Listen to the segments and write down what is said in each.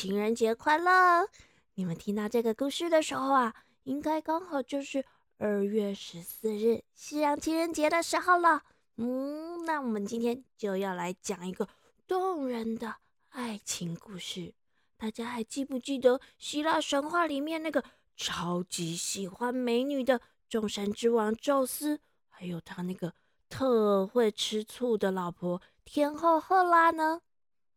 情人节快乐！你们听到这个故事的时候啊，应该刚好就是二月十四日西洋情人节的时候了。嗯，那我们今天就要来讲一个动人的爱情故事。大家还记不记得希腊神话里面那个超级喜欢美女的众神之王宙斯，还有他那个特会吃醋的老婆天后赫拉呢？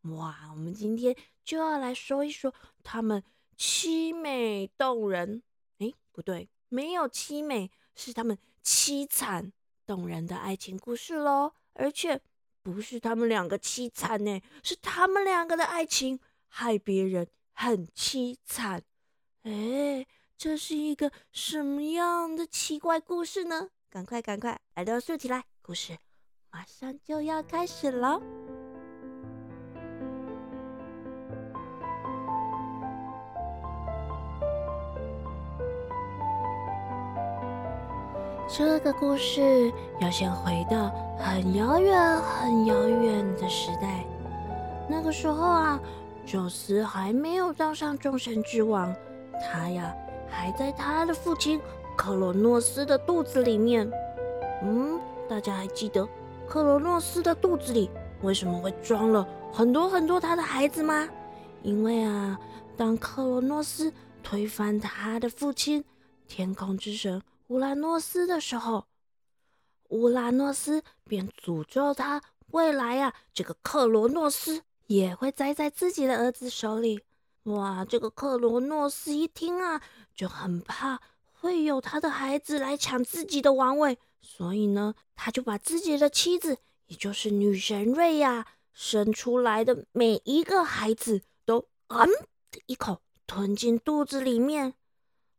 哇，我们今天就要来说一说他们凄美动人。哎，不对，没有凄美，是他们凄惨动人的爱情故事喽。而且不是他们两个凄惨呢，是他们两个的爱情害别人很凄惨。哎，这是一个什么样的奇怪故事呢？赶快，赶快，耳朵竖起来，故事马上就要开始了。这个故事要先回到很遥远、很遥远的时代。那个时候啊，宙斯还没有当上众神之王，他呀还在他的父亲克罗诺斯的肚子里面。嗯，大家还记得克罗诺斯的肚子里为什么会装了很多很多他的孩子吗？因为啊，当克罗诺斯推翻他的父亲天空之神。乌拉诺斯的时候，乌拉诺斯便诅咒他未来呀，这个克罗诺斯也会栽在自己的儿子手里。哇，这个克罗诺斯一听啊，就很怕会有他的孩子来抢自己的王位，所以呢，他就把自己的妻子，也就是女神瑞亚生出来的每一个孩子都嗯的一口吞进肚子里面。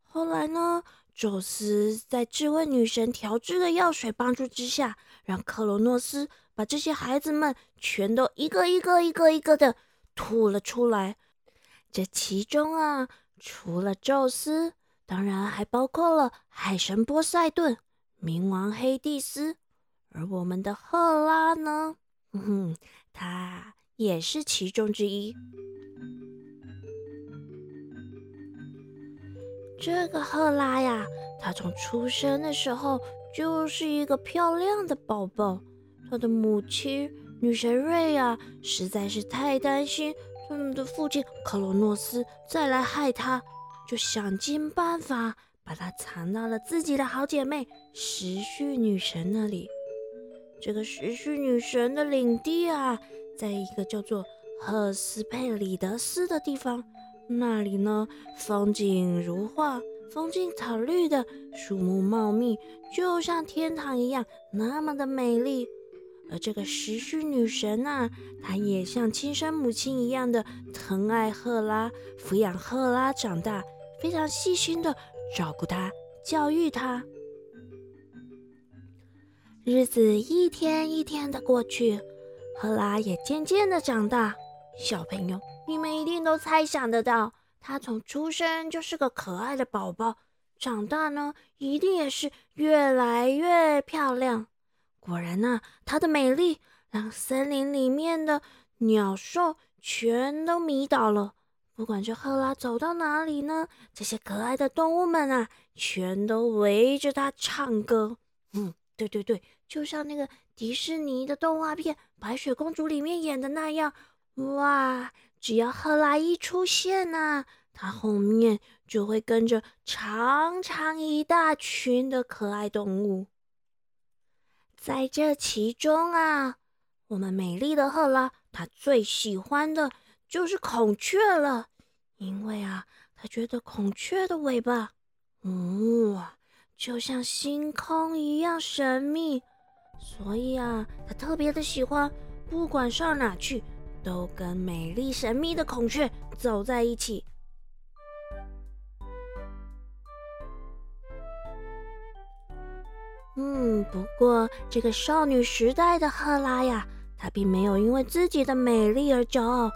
后来呢？宙斯在智慧女神调制的药水帮助之下，让克罗诺斯把这些孩子们全都一个一个、一个一个的吐了出来。这其中啊，除了宙斯，当然还包括了海神波塞顿、冥王黑帝斯，而我们的赫拉呢，哼，她也是其中之一。这个赫拉呀，她从出生的时候就是一个漂亮的宝宝。她的母亲女神瑞亚实在是太担心他们的父亲克罗诺斯再来害她，就想尽办法把她藏到了自己的好姐妹时序女神那里。这个时序女神的领地啊，在一个叫做赫斯佩里德斯的地方。那里呢，风景如画，风景草绿的，树木茂密，就像天堂一样，那么的美丽。而这个时序女神啊，她也像亲生母亲一样的疼爱赫拉，抚养赫拉长大，非常细心的照顾她，教育她。日子一天一天的过去，赫拉也渐渐的长大，小朋友。你们一定都猜想得到，她从出生就是个可爱的宝宝，长大呢一定也是越来越漂亮。果然呢，她的美丽让森林里面的鸟兽全都迷倒了。不管这赫拉走到哪里呢，这些可爱的动物们啊，全都围着她唱歌。嗯，对对对，就像那个迪士尼的动画片《白雪公主》里面演的那样，哇！只要赫拉一出现呐，它后面就会跟着长长一大群的可爱动物。在这其中啊，我们美丽的赫拉，她最喜欢的就是孔雀了，因为啊，她觉得孔雀的尾巴，哇，就像星空一样神秘，所以啊，她特别的喜欢，不管上哪去。都跟美丽神秘的孔雀走在一起。嗯，不过这个少女时代的赫拉呀，她并没有因为自己的美丽而骄傲，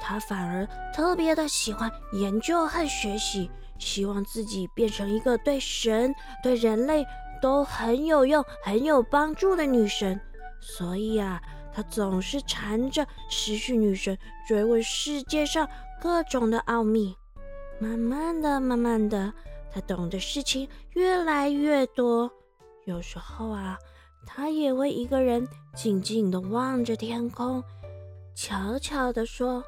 她反而特别的喜欢研究和学习，希望自己变成一个对神、对人类都很有用、很有帮助的女神。所以啊。他总是缠着时序女神追问世界上各种的奥秘。慢慢的，慢慢的，他懂的事情越来越多。有时候啊，他也会一个人静静的望着天空，悄悄的说：“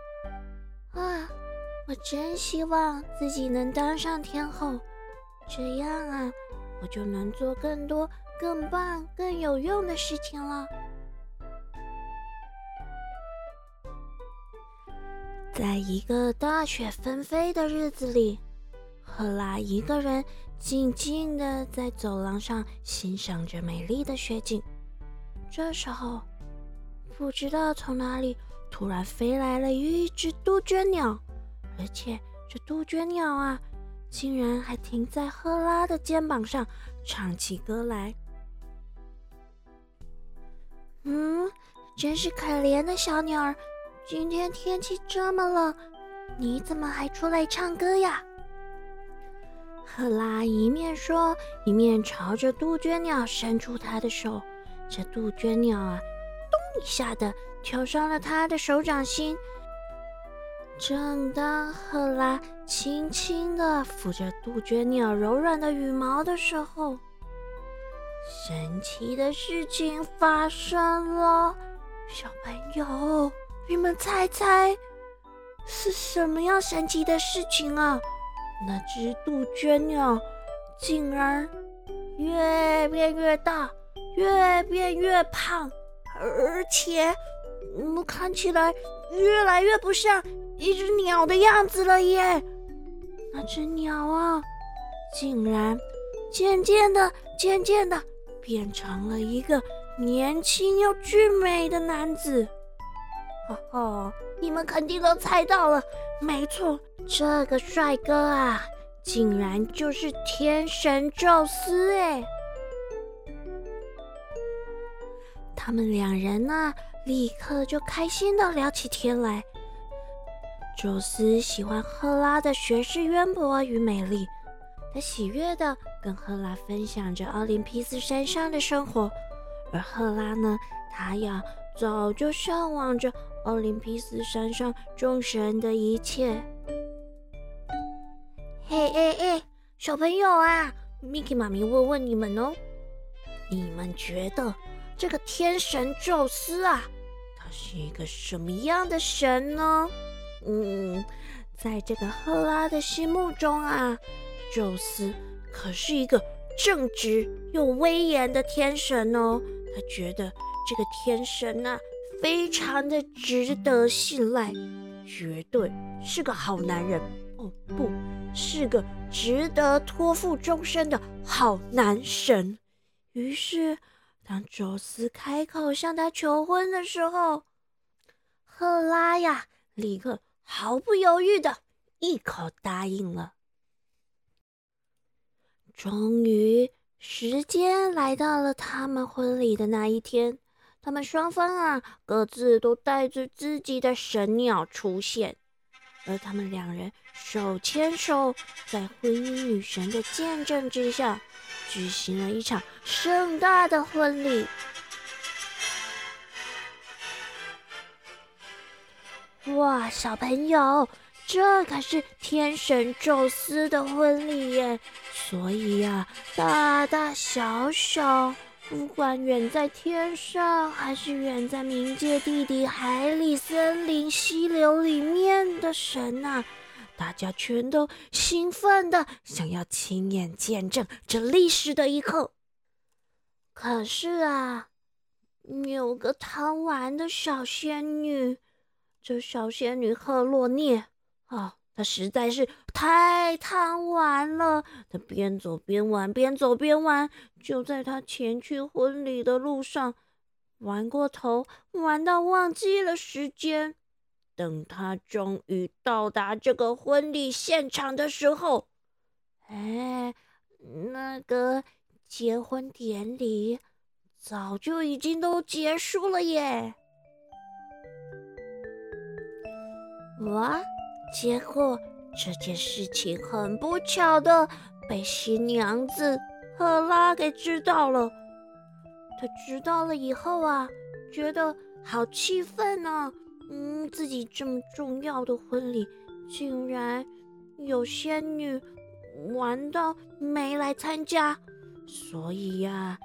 啊，我真希望自己能当上天后，这样啊，我就能做更多、更棒、更有用的事情了。”在一个大雪纷飞的日子里，赫拉一个人。静静地在走廊上欣赏着美丽的雪景。这时候，不知道从哪里突然飞来了一只杜鹃鸟，而且这杜鹃鸟啊，竟然还停在赫拉的肩膀上，唱起歌来。嗯，真是可怜的小鸟儿，今天天气这么冷，你怎么还出来唱歌呀？赫拉一面说，一面朝着杜鹃鸟伸出她的手。这杜鹃鸟啊，咚一下的跳上了她的手掌心。正当赫拉轻轻地抚着杜鹃鸟柔软的羽毛的时候，神奇的事情发生了。小朋友，你们猜猜是什么样神奇的事情啊？那只杜鹃鸟竟然越变越大，越变越胖，而且，嗯，看起来越来越不像一只鸟的样子了耶！那只鸟啊，竟然渐渐的、渐渐的变成了一个年轻又俊美的男子。哦，你们肯定都猜到了，没错。这个帅哥啊，竟然就是天神宙斯哎！他们两人呢，立刻就开心的聊起天来。宙斯喜欢赫拉的学识渊博与美丽，他喜悦的跟赫拉分享着奥林匹斯山上的生活，而赫拉呢，她呀早就向往着奥林匹斯山上众神的一切。哎哎哎，小朋友啊，Miki 妈咪问问你们哦，你们觉得这个天神宙斯啊，他是一个什么样的神呢？嗯，在这个赫拉的心目中啊，宙斯可是一个正直又威严的天神哦。他觉得这个天神呐，非常的值得信赖，绝对是个好男人。哦，不是个值得托付终身的好男神。于是，当宙斯开口向他求婚的时候，赫拉呀，立刻毫不犹豫的一口答应了。终于，时间来到了他们婚礼的那一天，他们双方啊，各自都带着自己的神鸟出现。而他们两人手牵手，在婚姻女神的见证之下，举行了一场盛大的婚礼。哇，小朋友，这可是天神宙斯的婚礼耶！所以呀，大大小小。不管远在天上，还是远在冥界地底、海里、森林、溪流里面的神啊，大家全都兴奋的想要亲眼见证这历史的一刻。可是啊，有个贪玩的小仙女，这小仙女赫洛涅啊。他实在是太贪玩了，他边走边玩，边走边玩。就在他前去婚礼的路上，玩过头，玩到忘记了时间。等他终于到达这个婚礼现场的时候，哎，那个结婚典礼早就已经都结束了耶！哇！结果这件事情很不巧的被新娘子赫拉给知道了。她知道了以后啊，觉得好气愤呢。嗯，自己这么重要的婚礼，竟然有仙女玩到没来参加，所以呀，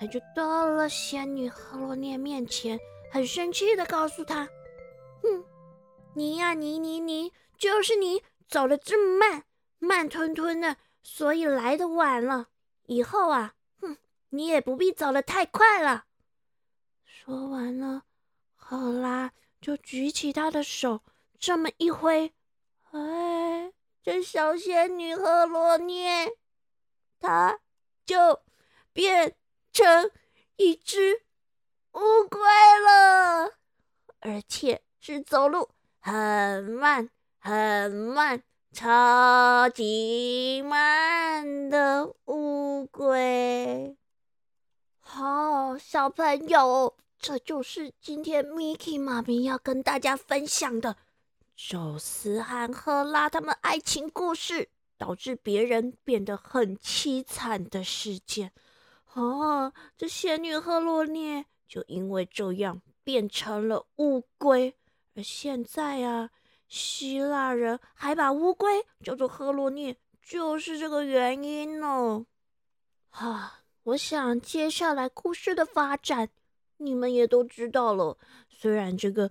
他就到了仙女赫罗涅面前，很生气的告诉她：“哼，你呀，你你你，就是你走的这么慢，慢吞吞的，所以来的晚了。以后啊，哼，你也不必走的太快了。”说完了，赫拉。就举起他的手，这么一挥，哎，这小仙女赫罗涅，她就变成一只乌龟了，而且是走路很慢、很慢、超级慢的乌龟。好，小朋友。这就是今天 Miki 妈咪要跟大家分享的宙斯和赫拉他们爱情故事，导致别人变得很凄惨的事件。哦，这仙女赫洛涅就因为这样变成了乌龟，而现在啊，希腊人还把乌龟叫做赫洛涅，就是这个原因呢。哈，我想接下来故事的发展。你们也都知道了，虽然这个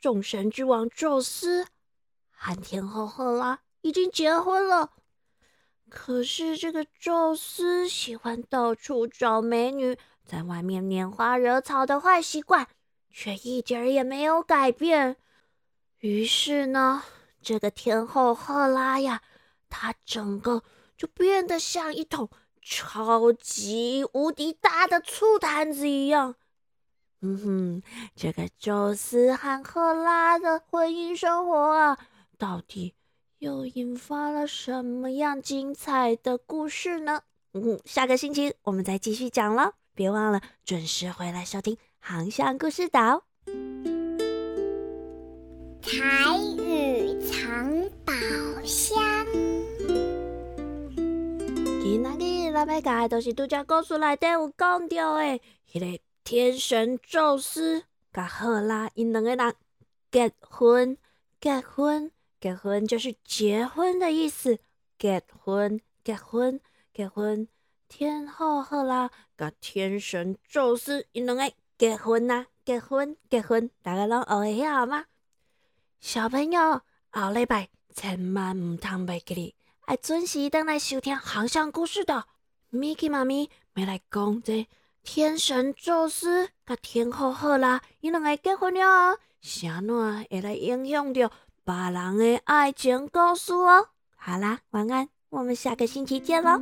众神之王宙斯和天后赫拉已经结婚了，可是这个宙斯喜欢到处找美女，在外面拈花惹草的坏习惯却一点儿也没有改变。于是呢，这个天后赫拉呀，她整个就变得像一桶超级无敌大的醋坛子一样。嗯哼，这个宙斯和赫拉的婚姻生活啊，到底又引发了什么样精彩的故事呢？嗯，下个星期我们再继续讲了，别忘了准时回来收听《航向故事岛》。台语藏宝箱，今仔日咱要讲的都是拄只故事内底有讲到的，迄个。天神宙斯甲赫拉因两个人结婚，结婚，结婚就是结婚的意思。结婚，结婚，结婚。天后赫拉甲天神宙斯因两个结婚呐，结婚，结婚。大家拢学会晓吗？小朋友，后礼拜千万唔通袂记哩，爱准时等来收听航向故事的 Miki 妈咪要来讲这。天神宙斯甲天后赫拉，伊两个结婚了，啥哪会来影响着别人的爱情故事哦？好啦，晚安，我们下个星期见喽。